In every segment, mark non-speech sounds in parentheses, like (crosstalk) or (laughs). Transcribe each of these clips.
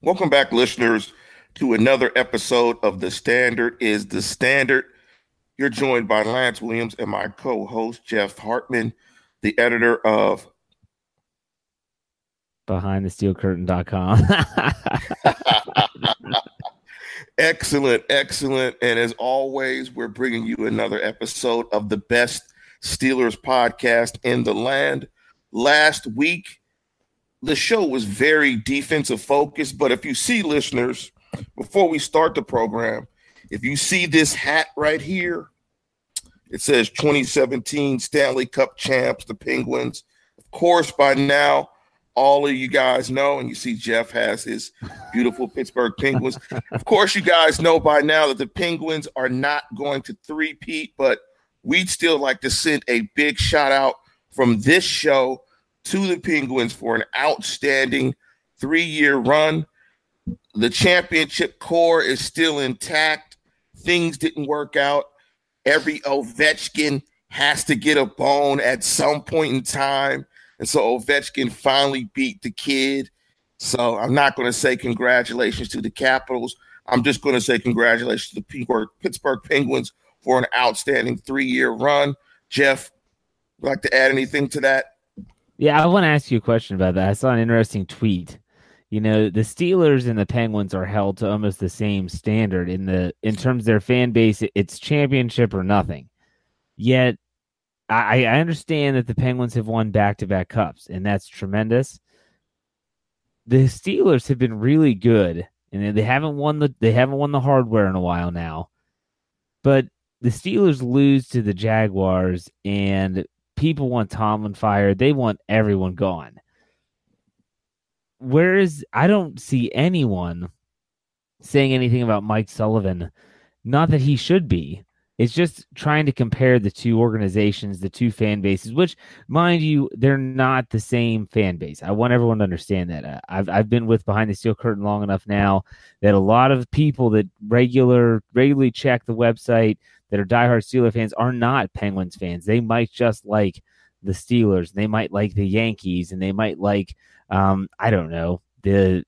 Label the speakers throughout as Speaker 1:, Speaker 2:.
Speaker 1: Welcome back, listeners, to another episode of The Standard is the Standard. You're joined by Lance Williams and my co-host Jeff Hartman, the editor of
Speaker 2: BehindTheSteelCurtain.com. (laughs)
Speaker 1: excellent, excellent. And as always, we're bringing you another episode of the best Steelers podcast in the land. Last week, the show was very defensive focused, but if you see listeners, before we start the program, if you see this hat right here, it says 2017 Stanley Cup champs, the Penguins. Of course, by now, all of you guys know, and you see Jeff has his beautiful Pittsburgh Penguins. of course, you guys know by now that the Penguins are not going to three-peat, but we'd still like to send a big shout out from this show to the Penguins for an outstanding three year run. The championship core is still intact. Things didn't work out. Every Ovechkin has to get a bone at some point in time. And so Ovechkin finally beat the kid. So I'm not going to say congratulations to the Capitals. I'm just going to say congratulations to the Pittsburgh Penguins for an outstanding three year run. Jeff, would like to add anything to that?
Speaker 2: Yeah, I want to ask you a question about that. I saw an interesting tweet. You know, the Steelers and the Penguins are held to almost the same standard in the in terms of their fan base. It's championship or nothing. Yet, I, I understand that the Penguins have won back to back cups, and that's tremendous. The Steelers have been really good, and they haven't won the they haven't won the hardware in a while now. But the Steelers lose to the Jaguars, and people want Tomlin fired. They want everyone gone. Whereas I don't see anyone saying anything about Mike Sullivan. Not that he should be. It's just trying to compare the two organizations, the two fan bases, which, mind you, they're not the same fan base. I want everyone to understand that. Uh, I've I've been with Behind the Steel Curtain long enough now that a lot of people that regular regularly check the website that are diehard Steeler fans are not Penguins fans. They might just like the Steelers. They might like the Yankees, and they might like um, I don't know the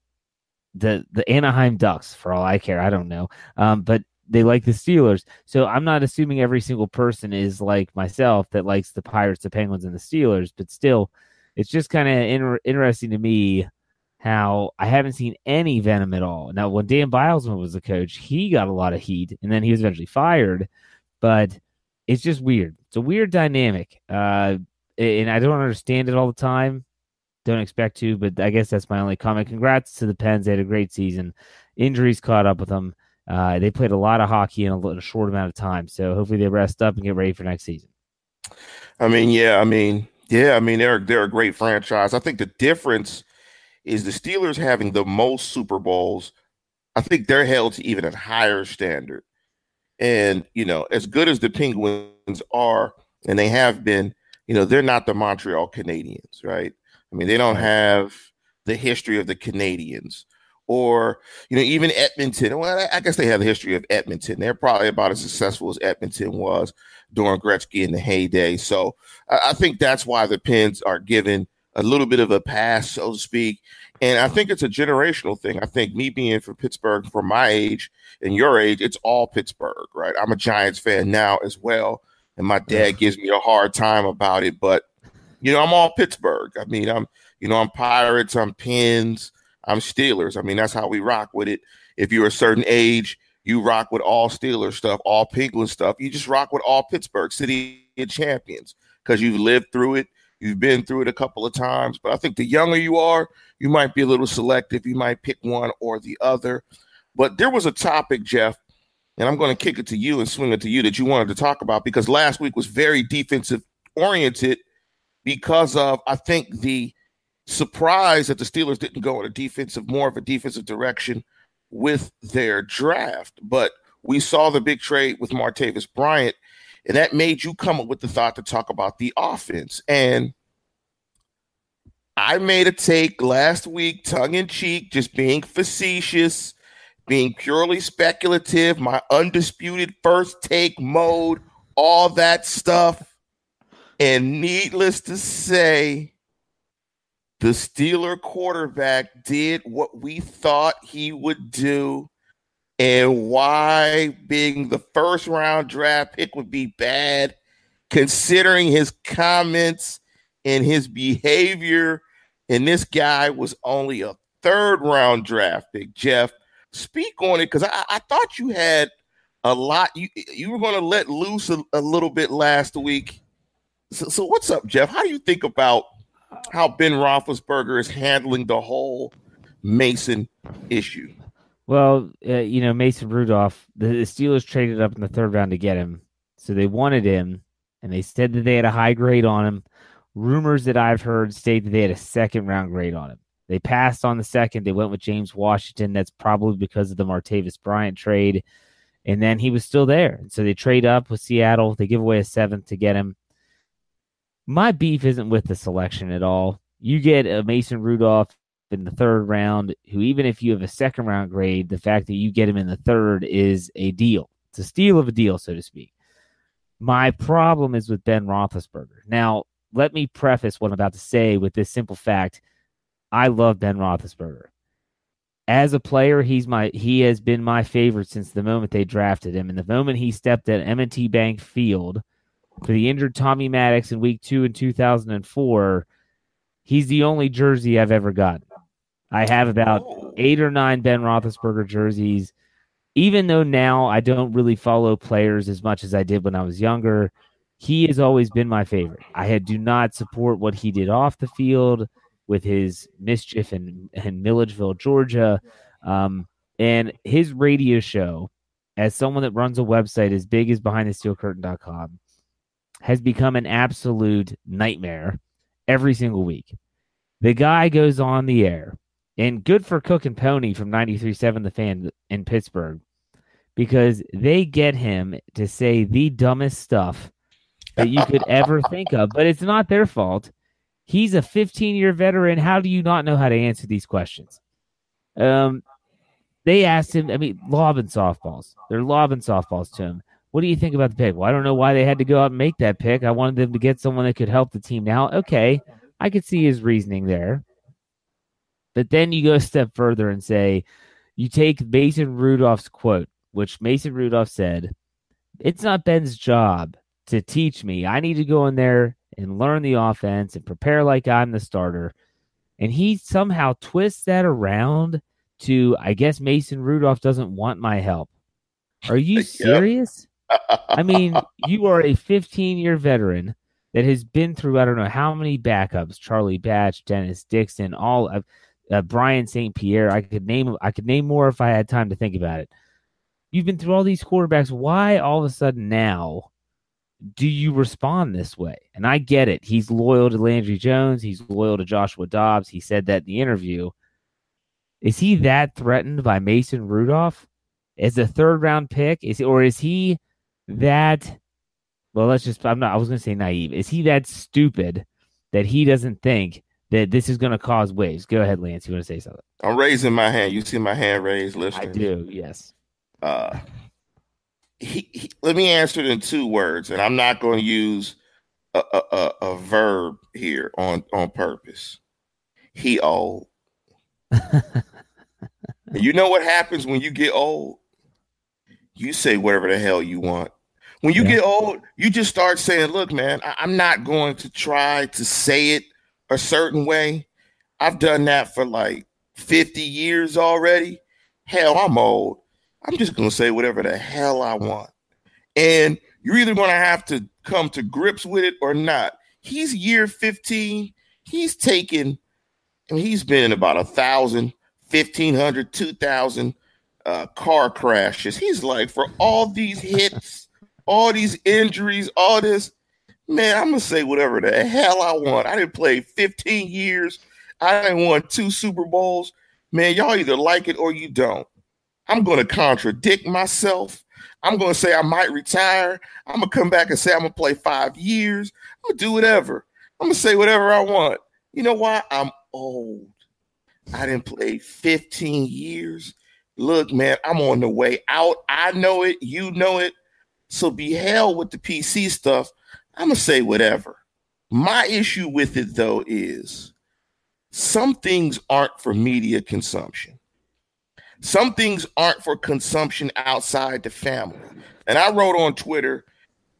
Speaker 2: the the Anaheim Ducks for all I care. I don't know, um, but they like the Steelers. So I'm not assuming every single person is like myself that likes the Pirates, the Penguins, and the Steelers. But still, it's just kind of inter- interesting to me how I haven't seen any venom at all. Now, when Dan Bylsma was the coach, he got a lot of heat, and then he was eventually fired. But it's just weird. It's a weird dynamic, uh, and I don't understand it all the time. Don't expect to, but I guess that's my only comment. Congrats to the Pens; they had a great season. Injuries caught up with them. Uh, they played a lot of hockey in a, in a short amount of time, so hopefully they rest up and get ready for next season.
Speaker 1: I mean, yeah, I mean, yeah, I mean they're they're a great franchise. I think the difference is the Steelers having the most Super Bowls. I think they're held to even a higher standard. And, you know, as good as the Penguins are, and they have been, you know, they're not the Montreal Canadiens, right? I mean, they don't have the history of the Canadiens or, you know, even Edmonton. Well, I guess they have the history of Edmonton. They're probably about as successful as Edmonton was during Gretzky in the heyday. So I, think that's why the Pens are given a little bit of a pass, so to speak. And I think it's a generational thing. I think me being from Pittsburgh, for my age and your age, it's all Pittsburgh, right? I'm a Giants fan now as well. And my dad gives me a hard time about it, but you know, I'm all Pittsburgh. I mean, I'm, you know, I'm Pirates, I'm Pens, I'm Steelers. I mean, that's how we rock with it. If you're a certain age, you rock with all Steelers stuff, all Penguin stuff. You just rock with all Pittsburgh City champions because you've lived through it. You've been through it a couple of times. But I think the younger you are, you might be a little selective. You might pick one or the other. But there was a topic, Jeff, and I'm going to kick it to you and swing it to you that you wanted to talk about because last week was very defensive oriented because of, I think, the surprised that the Steelers didn't go in a defensive, more of a defensive direction with their draft. But we saw the big trade with Martavis Bryant, and that made you come up with the thought to talk about the offense. And I made a take last week, tongue in cheek, just being facetious, being purely speculative, my undisputed first take mode, all that stuff. And needless to say, the Steeler quarterback did what we thought he would do, and why being the first round draft pick would be bad, considering his comments and his behavior. And this guy was only a third round draft pick. Jeff, speak on it because I, I, thought you had a lot. You you were going to let loose a, a, little bit last week. So, so what's up, Jeff? How do you think about how Ben Roethlisberger is handling the whole Mason issue.
Speaker 2: Well, uh, you know, Mason Rudolph, the, the, Steelers traded up in the third round to get him. So they wanted him, and they said that they had a high grade on him. Rumors that I've heard state that they had a second round grade on him. They passed on the second. They went with James Washington. That's probably because of the Martavis Bryant trade. And then he was still there. So they trade up with Seattle. They give away a seventh to get him my beef isn't with the selection at all. You get a Mason Rudolph in the third round, who even if you have a second round grade, the fact that you get him in the third is a deal. It's a steal of a deal, so to speak. My problem is with Ben Roethlisberger. Now, let me preface what I'm about to say with this simple fact: I love Ben Roethlisberger. As a player, he's my he has been my favorite since the moment they drafted him. And the moment he stepped at M&T Bank Field for the injured Tommy Maddox in week two in 2004, he's the only jersey I've ever gotten. I have about oh. eight or nine Ben Roethlisberger jerseys. Even though now I don't really follow players as much as I did when I was younger, he has always been my favorite. I do not support what he did off the field with his mischief in, in Milledgeville, Georgia. Um, and his radio show, as someone that runs a website as big as behindthesteelcurtain.com, has become an absolute nightmare every single week. The guy goes on the air, and good for Cook and Pony from 93.7 The Fan in Pittsburgh, because they get him to say the dumbest stuff that you could ever (laughs) think of, but it's not their fault. He's a 15 year veteran. How do you not know how to answer these questions? Um, they asked him, I mean, lobbing softballs. They're lobbing softballs to him. What do you think about the pick? Well, I don't know why they had to go out and make that pick. I wanted them to get someone that could help the team now. Okay, I could see his reasoning there. But then you go a step further and say, you take Mason Rudolph's quote, which Mason Rudolph said, It's not Ben's job to teach me. I need to go in there and learn the offense and prepare like I'm the starter. And he somehow twists that around to, I guess Mason Rudolph doesn't want my help. Are you (laughs) serious? I mean, you are a 15 year veteran that has been through I don't know how many backups: Charlie Batch, Dennis Dixon, all of uh, Brian St. Pierre. I could name I could name more if I had time to think about it. You've been through all these quarterbacks. Why all of a sudden now do you respond this way? And I get it. He's loyal to Landry Jones. He's loyal to Joshua Dobbs. He said that in the interview. Is he that threatened by Mason Rudolph as a third round pick? Is or is he that well let's just i'm not i was going to say naive. Is he that stupid that he doesn't think that this is going to cause waves? Go ahead lance you want to say something?
Speaker 1: I'm raising my hand. You see my hand raised listen
Speaker 2: i do yes. Uh
Speaker 1: he, he, let me answer it in two words and i'm not going to use a, a, a, a verb here on on purpose. He old. (laughs) You know what happens when you get old? You say whatever the hell you want when you yeah. get old, you just start saying, look, man, I- I'm not going to try to say it a certain way. I've done that for like 50 years already. Hell, I'm old. I'm just going to say whatever the hell I want. And you're either going to have to come to grips with it or not. He's year 15. He's taken, I mean, he's been in about a thousand, 1500, 2000 uh, car crashes. He's like, for all these hits all these injuries, all this. Man, I'm gonna say whatever the hell I want. I didn't play 15 years. I didn't won two Super Bowls. Man, y'all either like it or you don't. I'm to contradict myself. I'm to say I might retire. I'm to come back and say I'm to play five years. I'm to do whatever. I'm to say whatever I want. You know why? I'm old. I didn't play 15 years. Look, man, I'm on the way out. I know it. You know it. So be hell with the PC stuff. I'm to say whatever. My issue with it, though, is some things aren't for media consumption. Some things aren't for consumption outside the family. And I wrote on Twitter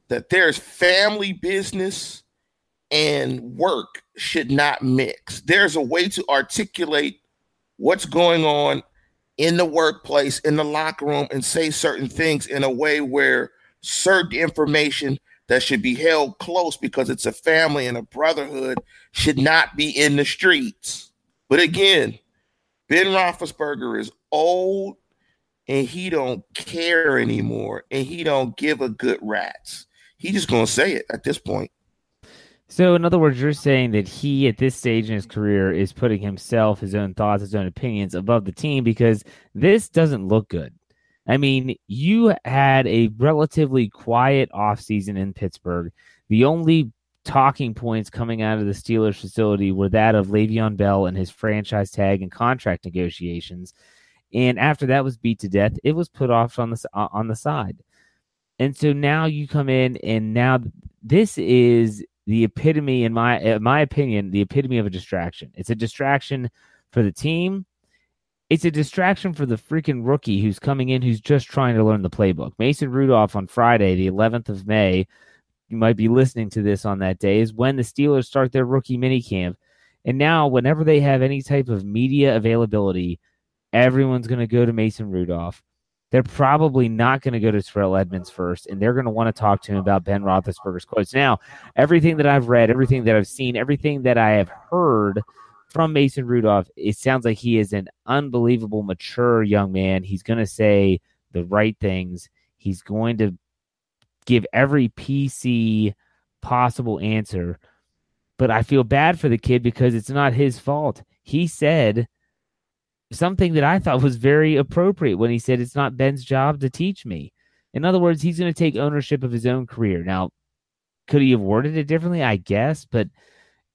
Speaker 1: that there's family business and work should not mix. There's a way to articulate what's going on in the workplace, in the locker room, and say certain things in a way where certain information that should be held close because it's a family and a brotherhood should not be in the streets. But again, Ben Roethlisberger is old and he don't care anymore and he don't give a good rats. He just gonna say it at this point.
Speaker 2: So, in other words, you're saying that he, at this stage in his career, is putting himself, his own thoughts, his own opinions above the team because this doesn't look good. I mean, you had a relatively quiet offseason in Pittsburgh. The only talking points coming out of the Steelers facility were that of Le'Veon Bell and his franchise tag and contract negotiations. And after that was beat to death, it was put off on the uh, on the side. And so now you come in, and now this is the epitome, in my in my opinion, the epitome of a distraction. It's a distraction for the team. It's a distraction for the freaking rookie who's coming in, who's just trying to learn the playbook. Mason Rudolph on Friday, the 11th of May, you might be listening to this on that day, is when the Steelers start their rookie minicamp. And now, whenever they have any type of media availability, everyone's going to go to Mason Rudolph. They're probably not going to go to Terrell Edmunds first, and they're going to want to talk to him about Ben Roethlisberger's quotes. Now, everything that I've read, everything that I've seen, everything that I have heard from Mason Rudolph, it sounds like he is an unbelievable, mature young man. He's going to say the right things. He's going to give every PC possible answer. But I feel bad for the kid because it's not his fault. He said something that I thought was very appropriate when he said it's not Ben's job to teach me. In other words, he's going to take ownership of his own career. Now, could he have worded it differently? I guess, but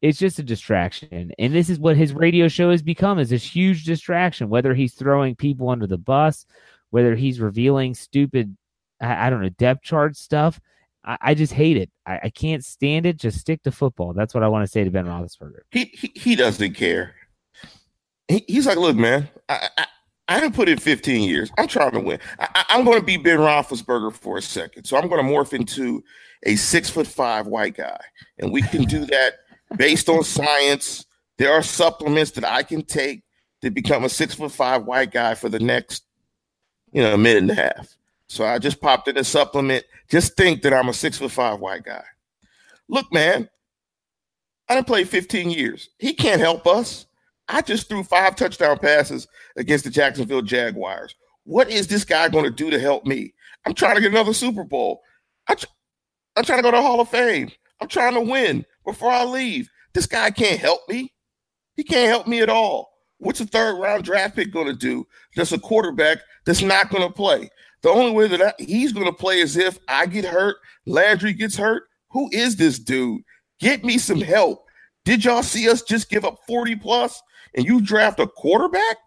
Speaker 2: it's just a distraction. And this is what his radio show has become is this huge distraction, whether he's throwing people under the bus, whether he's revealing stupid, I, I don't know, depth chart stuff. I, I just hate it. I, I, can't stand it. Just stick to football. That's what I want to say to Ben Roethlisberger.
Speaker 1: He, he, he doesn't care. He, he's like, look, man, I, I, I didn't put in 15 years. I'm trying to win. I, am going to be Ben Roethlisberger for a second. So I'm going to morph into a six foot five white guy. And we can do that based on science. There are supplements that I can take to become a six foot five white guy for the next, you know, minute and a half. So I just popped in a supplement. Just think that I'm a six foot five white guy. Look, man, I didn't play 15 years. He can't help us. I just threw five touchdown passes against the Jacksonville Jaguars. What is this guy going to do to help me? I'm trying to get another Super Bowl. I'm, I'm trying to go to the Hall of Fame. I'm trying to win before I leave. This guy can't help me. He can't help me at all. What's a third round draft pick going to do? Just a quarterback that's not going to play. The only way that I, he's going to play is if I get hurt, Landry gets hurt. Who is this dude? Get me some help. Did y'all see us just give up 40 plus and you draft a quarterback?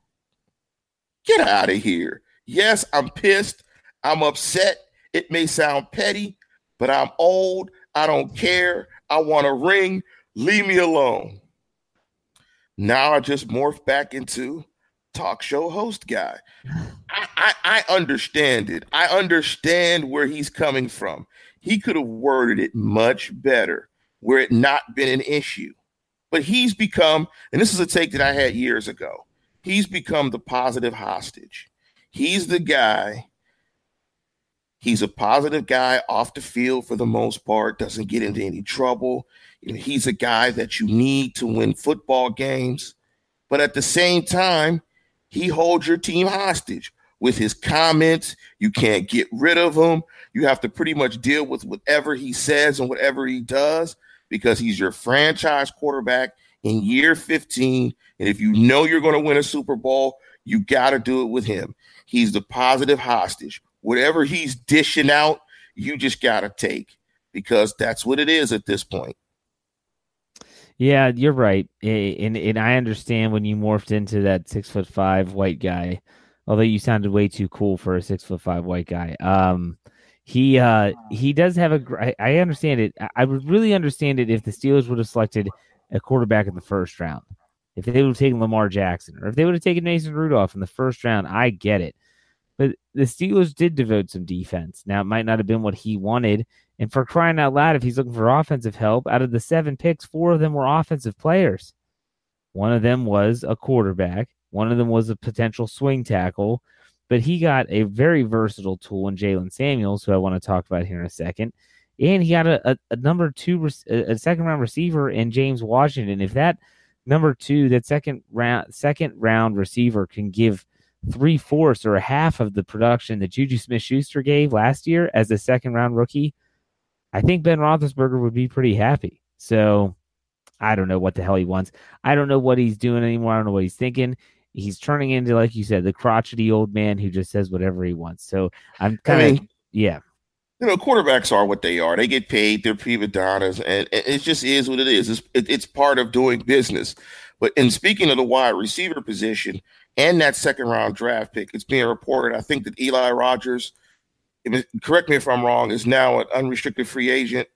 Speaker 1: Get out of here. Yes, I'm pissed. I'm upset. It may sound petty, but I'm old. I don't care. I want a ring. Leave me alone. Now I just morph back into talk show host guy. I, I, I understand it. I understand where he's coming from. He could have worded it much better where it not been an issue. But he's become, and this is a take that I had years ago, he's become the positive hostage. He's the guy He's a positive guy off the field for the most part, doesn't get into any trouble. He's a guy that you need to win football games. But at the same time, he holds your team hostage with his comments. You can't get rid of him. You have to pretty much deal with whatever he says and whatever he does because he's your franchise quarterback in year 15. And if you know you're going to win a Super Bowl, you got to do it with him. He's the positive hostage. Whatever he's dishing out, you just got to take because that's what it is at this point.
Speaker 2: Yeah, you're right, and and I understand when you morphed into that six foot five white guy, although you sounded way too cool for a six foot five white guy. Um, he uh he does have a. I understand it. I would really understand it if the Steelers would have selected a quarterback in the first round. If they would have taken Lamar Jackson, or if they would have taken Mason Rudolph in the first round, I get it. But the Steelers did devote some defense. Now it might not have been what he wanted, and for crying out loud, if he's looking for offensive help, out of the seven picks, four of them were offensive players. One of them was a quarterback, one of them was a potential swing tackle, but he got a very versatile tool in Jaylen Samuels, who I want to talk about here in a second. And he got a, a, a number two, a second round receiver in James Washington. If that number two, that second round, second round receiver can give three fourths or a half of the production that Juju Smith Schuster gave last year as a second round rookie, I think Ben Roethlisberger would be pretty happy. So I don't know what the hell he wants. I don't know what he's doing anymore. I don't know what he's thinking. He's turning into, like you said, the crotchety old man who just says whatever he wants. So I'm kind of, I mean, yeah.
Speaker 1: You know, quarterbacks are what they are. They get paid. They're prima donnas, and it just is what it is. It's, it, it's part of doing business. But in speaking of the wide receiver position and that second round draft pick, it's being reported. I think that Eli Rogers – correct me if I'm wrong, is now an unrestricted free agent.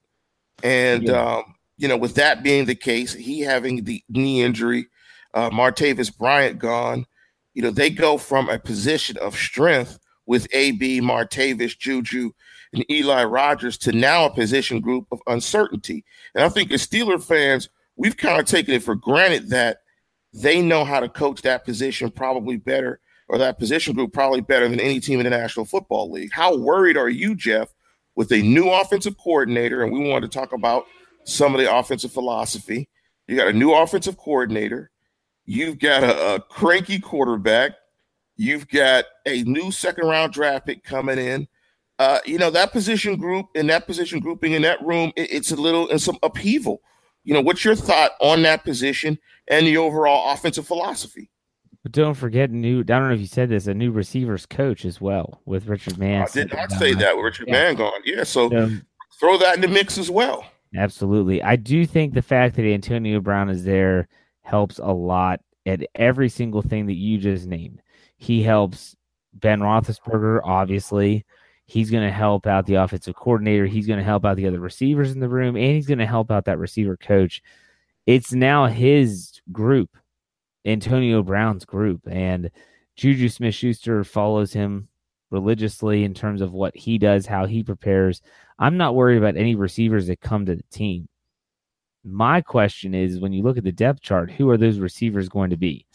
Speaker 1: And, yeah. um, you know, with that being the case, he having the knee injury, uh, Martavis Bryant gone, you know, they go from a position of strength with AB, Martavis, Juju, and Eli Rogers to now a position group of uncertainty. And I think as Steeler fans, we've kind of taken it for granted that they know how to coach that position probably better or that position group probably better than any team in the National Football League. How worried are you, Jeff, with a new offensive coordinator? And we wanted to talk about some of the offensive philosophy. You got a new offensive coordinator. You've got a, a cranky quarterback. You've got a new second round draft pick coming in. Uh, you know that position group and that position grouping in that room. It, it's a little in some upheaval. You know, what's your thought on that position and the overall offensive philosophy?
Speaker 2: But don't forget new. I don't know if you said this. A new receivers coach as well with Richard Mann.
Speaker 1: I did not say that with Richard yeah. Mann gone. Yeah, so um, throw that in the mix as well.
Speaker 2: Absolutely, I do think the fact that Antonio Brown is there helps a lot at every single thing that you just named. He helps Ben Roethlisberger, obviously. He's going to help out the offensive coordinator. He's going to help out the other receivers in the room, and he's going to help out that receiver coach. It's now his group Antonio Brown's group, and Juju Smith Schuster follows him religiously in terms of what he does, how he prepares. I'm not worried about any receivers that come to the team. My question is when you look at the depth chart, who are those receivers going to be?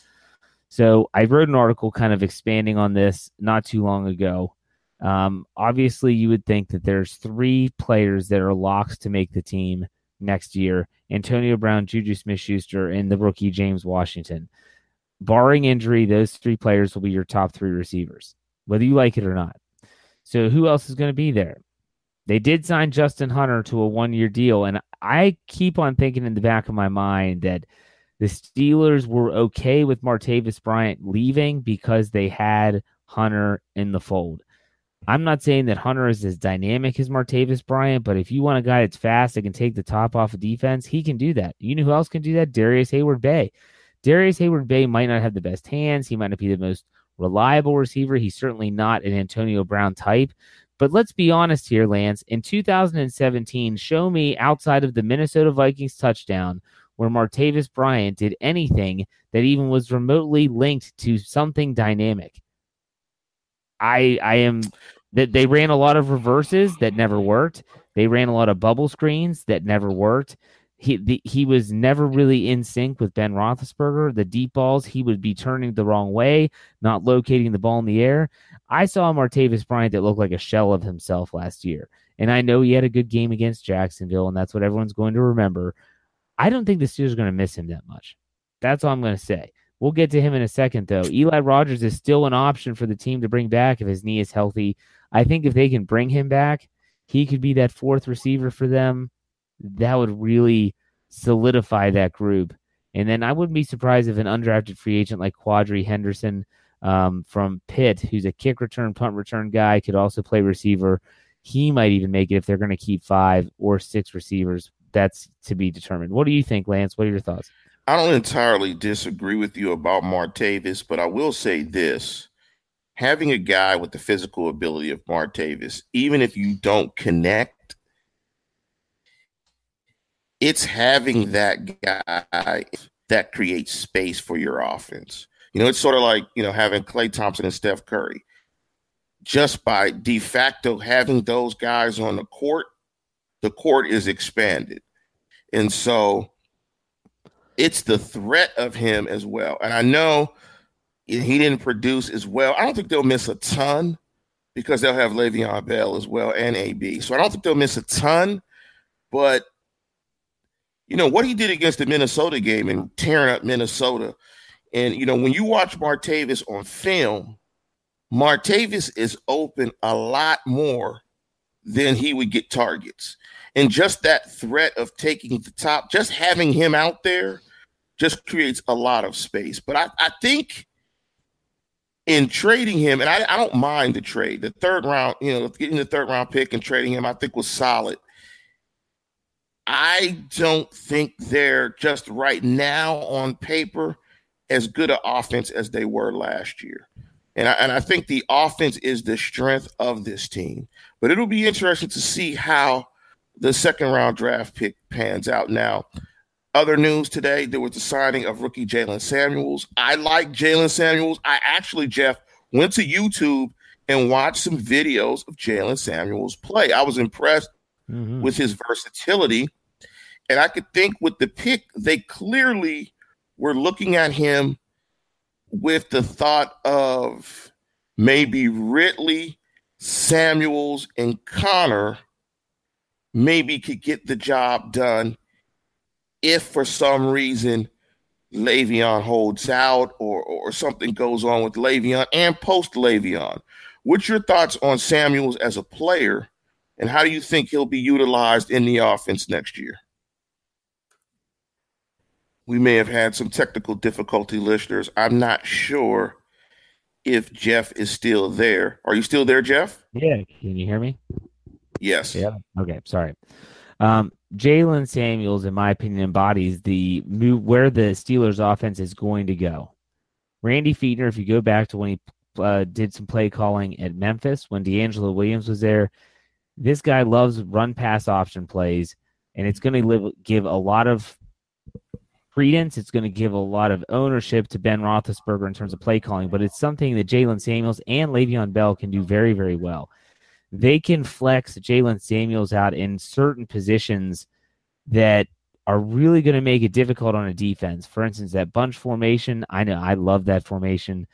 Speaker 2: So I wrote an article kind of expanding on this not too long ago. Um, obviously, you would think that there's three players that are locks to make the team next year Antonio Brown, Juju Smith Schuster, and the rookie James Washington. Barring injury, those three players will be your top three receivers, whether you like it or not. So, who else is going to be there? They did sign Justin Hunter to a one year deal. And I keep on thinking in the back of my mind that the Steelers were okay with Martavis Bryant leaving because they had Hunter in the fold. I'm not saying that Hunter is as dynamic as Martavis Bryant, but if you want a guy that's fast that can take the top off of defense, he can do that. You know who else can do that? Darrius Heyward-Bey. Darius Hayward Bay might not have the best hands. He might not be the most reliable receiver. He's certainly not an Antonio Brown type. But let's be honest here, Lance. In 2017, show me outside of the Minnesota Vikings touchdown where Martavis Bryant did anything that even was remotely linked to something dynamic. I I am that they ran a lot of reverses that never worked. They ran a lot of bubble screens that never worked. He the, he was never really in sync with Ben Roethlisberger. The deep balls he would be turning the wrong way, not locating the ball in the air. I saw Martavis Bryant that looked like a shell of himself last year, and I know he had a good game against Jacksonville, and that's what everyone's going to remember. I don't think the Steelers are going to miss him that much. That's all I'm going to say. We'll get to him in a second, though. Eli Rogers is still an option for the team to bring back if his knee is healthy. I think if they can bring him back, he could be that fourth receiver for them. That would really solidify that group. And then I wouldn't be surprised if an undrafted free agent like Quadree Henderson um, from Pitt, who's a kick return, punt return guy, could also play receiver. He might even make it if they're going to keep five or six receivers. That's to be determined. What do you think, Lance? What are your thoughts?
Speaker 1: I don't entirely disagree with you about Martavis, but I will say this. Having a guy with the physical ability of Martavis, even if you don't connect, it's having that guy that creates space for your offense. You know, it's sort of like, you know, having Klay Thompson and Steph Curry. Just by de facto having those guys on the court, the court is expanded. And so it's the threat of him as well. And I know he didn't produce as well. I don't think they'll miss a ton because they'll have Le'Veon Bell as well and AB. So I don't think they'll miss a ton, but you know what he did against the Minnesota game and tearing up Minnesota. And you know when you watch Martavis on film, Martavis is open a lot more than he would get targets. And just that threat of taking the top, just having him out there, just creates a lot of space. But I, I think in trading him, and I, I don't mind the trade. The third round, you know, getting the third round pick and trading him, I think was solid. I don't think they're just right now on paper as good an offense as they were last year. And I, and I think the offense is the strength of this team. But it'll be interesting to see how the second round draft pick pans out. Now, other news today, there was the signing of rookie Jaylen Samuels. I like Jaylen Samuels. I actually, Jeff, went to YouTube and watched some videos of Jaylen Samuels play. I was impressed mm-hmm. with his versatility. And I could think with the pick, they clearly were looking at him with the thought of maybe Ridley, Samuels, and Conner maybe could get the job done if for some reason Le'Veon holds out or or something goes on with Le'Veon and post Le'Veon. What's your thoughts on Samuels as a player, and how do you think he'll be utilized in the offense next year? We may have had some technical difficulty, listeners. I'm not sure if Jeff is still there. Are you still there, Jeff?
Speaker 2: Yeah. Can you hear me?
Speaker 1: Yes.
Speaker 2: Yeah. Okay. Sorry. Um, Jaylen Samuels, in my opinion, embodies the move where the Steelers' offense is going to go. Randy Fichtner, if you go back to when he uh, did some play calling at Memphis when DeAngelo Williams was there, this guy loves run pass option plays, and it's going to give a lot of credence. It's going to give a lot of ownership to Ben Roethlisberger in terms of play calling, but it's something that Jaylen Samuels and Le'Veon Bell can do very, very well they can flex Jaylen Samuels out in certain positions that are really going to make it difficult on a defense. For instance, that bunch formation, I know I love that formation.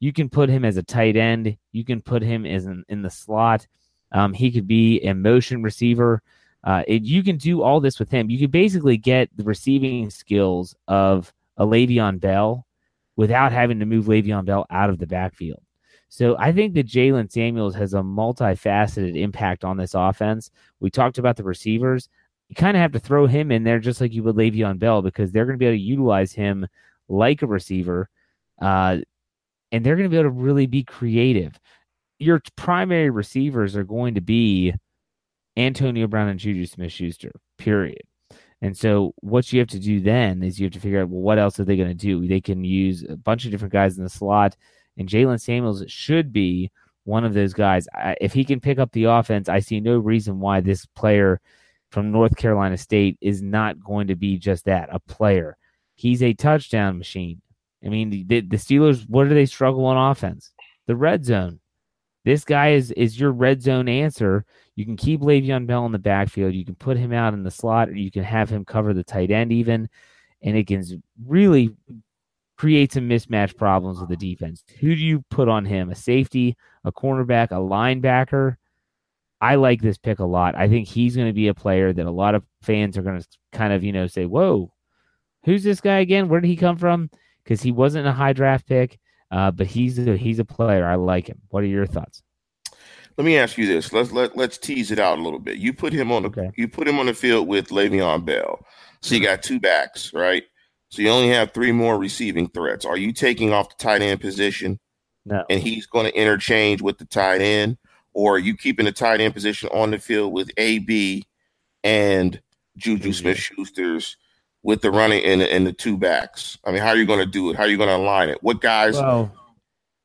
Speaker 2: You can put him as a tight end. You can put him as in, in the slot. Um, he could be a motion receiver. Uh, it, you can do all this with him. You can basically get the receiving skills of a Le'Veon Bell without having to move Le'Veon Bell out of the backfield. So I think that Jaylen Samuels has a multifaceted impact on this offense. We talked about the receivers. You kind of have to throw him in there just like you would Le'Veon Bell because they're going to be able to utilize him like a receiver, uh, and they're going to be able to really be creative. Your primary receivers are going to be Antonio Brown and Juju Smith Schuster, period. And so what you have to do then is you have to figure out well, what else are they going to do? They can use a bunch of different guys in the slot and Jaylen Samuels should be one of those guys. If he can pick up the offense, I see no reason why this player from North Carolina State is not going to be just that a player. He's a touchdown machine. I mean, the, the Steelers, what do they struggle on offense? The red zone. This guy is is your red zone answer. You can keep Le'Veon Bell in the backfield. You can put him out in the slot, or you can have him cover the tight end even, and it can really create some mismatch problems with the defense. Who do you put on him? A safety, a cornerback, a linebacker? I like this pick a lot. I think he's going to be a player that a lot of fans are going to kind of, you know, say, whoa, who's this guy again? Where did he come from? Because he wasn't a high draft pick, uh, but he's a, he's a player. I like him. What are your thoughts?
Speaker 1: Let me ask you this. Let's let let's tease it out a little bit. You put him on the okay. you put him on the field with Le'Veon Bell. So you got two backs, right? So you only have three more receiving threats. Are you taking off the tight end position?
Speaker 2: No.
Speaker 1: And he's going to interchange with the tight end, or are you keeping the tight end position on the field with AB and Juju Smith Schuster's with the running and, and the two backs? I mean, how are you going to do it? How are you going to align it? What guys?
Speaker 2: Well,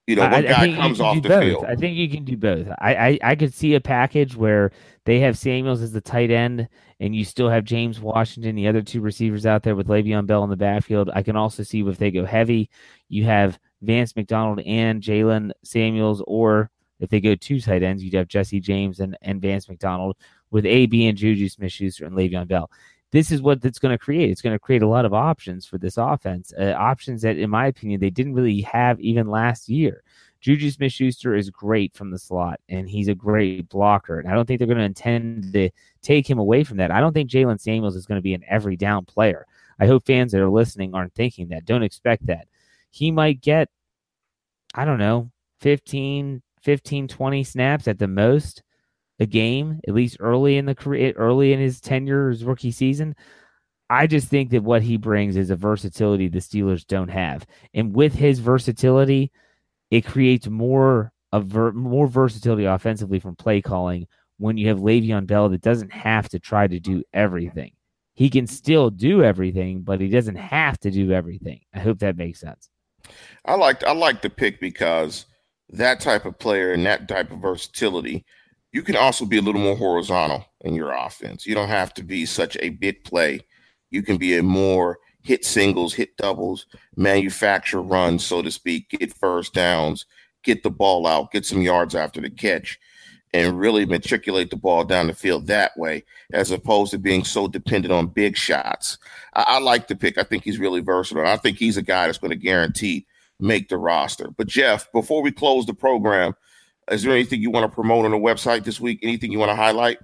Speaker 1: you know, what
Speaker 2: I,
Speaker 1: guy
Speaker 2: I
Speaker 1: comes off the
Speaker 2: both.
Speaker 1: field?
Speaker 2: I think you can do both. I, I, I could see a package where they have Samuels as the tight end, and you still have James Washington, the other two receivers out there with Le'Veon Bell in the backfield. I can also see if they go heavy, you have Vance McDonald and Jaylen Samuels, or if they go two tight ends, you'd have Jesse James and, and Vance McDonald with AB and Juju Smith Schuster and Le'Veon Bell. This is what it's going to create. It's going to create a lot of options for this offense, uh, options that, in my opinion, they didn't really have even last year. Juju Smith Schuster is great from the slot, and he's a great blocker. And I don't think they're going to intend to take him away from that. I don't think Jaylen Samuels is going to be an every down player. I hope fans that are listening aren't thinking that. Don't expect that. He might get, I don't know, 15, 15, 20 snaps at the most a game, at least early in the career, early in his tenure, his rookie season. I just think that what he brings is a versatility the Steelers don't have. And with his versatility, it creates more of ver- more versatility offensively from play calling when you have Le'Veon Bell that doesn't have to try to do everything. He can still do everything, but he doesn't have to do everything. I hope that makes sense.
Speaker 1: I like I like the pick because that type of player and that type of versatility, you can also be a little more horizontal in your offense. You don't have to be such a big play. You can be a more hit singles, hit doubles, manufacture runs, so to speak, get first downs, get the ball out, get some yards after the catch, and really matriculate the ball down the field that way, as opposed to being so dependent on big shots. I, I like the pick. I think he's really versatile. I think he's a guy that's going to guarantee make the roster. But Jeff, before we close the program, is there anything you want to promote on the website this week? Anything you want to highlight?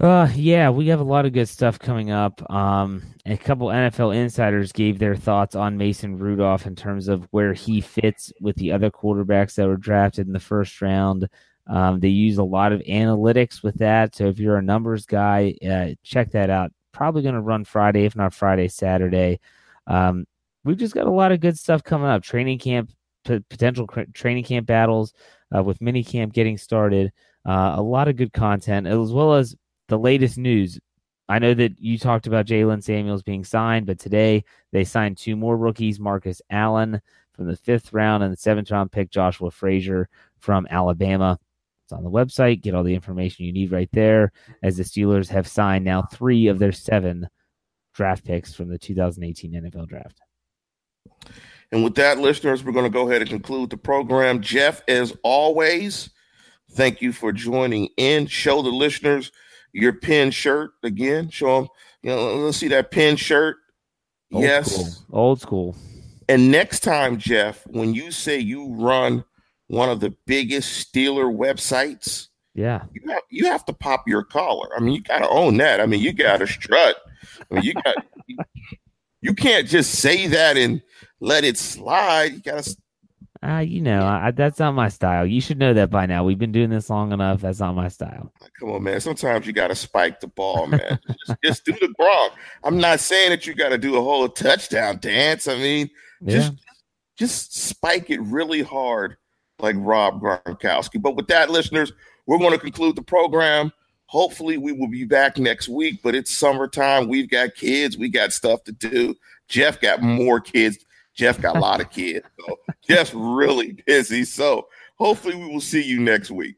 Speaker 2: Uh, yeah, we have a lot of good stuff coming up. Um, a couple NFL insiders gave their thoughts on Mason Rudolph in terms of where he fits with the other quarterbacks that were drafted in the first round. Um, they use a lot of analytics with that. So if you're a numbers guy, uh, check that out. Probably going to run Friday, if not Friday, Saturday. Um, we've just got a lot of good stuff coming up. Training camp, p- potential cr- training camp battles uh, with mini camp getting started. Uh, a lot of good content, as well as the latest news. I know that you talked about Jaylen Samuels being signed, but today they signed two more rookies Marcus Allen from the fifth round and the seventh round pick, Joshua Frazier from Alabama. It's on the website. Get all the information you need right there, as the Steelers have signed now three of their seven draft picks from the 2018 NFL draft.
Speaker 1: And with that, listeners, we're going to go ahead and conclude the program. Jeff, as always, thank you for joining in. Show the listeners your pin shirt again. Show them, you know, let's see that pin shirt.
Speaker 2: Old
Speaker 1: yes.
Speaker 2: School. Old school.
Speaker 1: And next time, Jeff, when you say you run one of the biggest Steeler websites,
Speaker 2: Yeah.
Speaker 1: you have, you have to pop your collar. I mean, you got to own that. I mean, you got to strut. I mean, you got (laughs) you can't just say that and let it slide. You got to
Speaker 2: Uh, you know, I, that's not my style. You should know that by now. We've been doing this long enough. That's not my style.
Speaker 1: Come on, man. Sometimes you got to spike the ball, man. (laughs) just, just do the Gronk. I'm not saying that you got to do a whole touchdown dance. I mean, just just spike it really hard, like Rob Gronkowski. But with that, listeners, we're going to conclude the program. Hopefully, we will be back next week. But it's summertime. We've got kids. We got stuff to do. Jeff got more kids. Jeff got a lot of kids. So (laughs) Jeff's really busy. So hopefully, we will see you next week.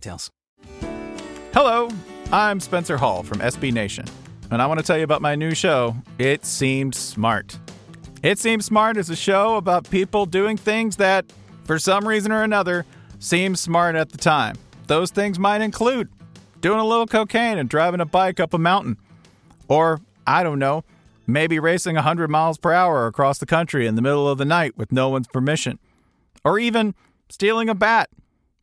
Speaker 3: details.
Speaker 4: Hello, I'm Spencer Hall from SB Nation, and I want to tell you about my new show, It Seemed Smart. It Seems Smart is a show about people doing things that, for some reason or another, seem smart at the time. Those things might include doing a little cocaine and driving a bike up a mountain. Or, I don't know, maybe racing 100 miles per hour across the country in the middle of the night with no one's permission. Or even stealing a bat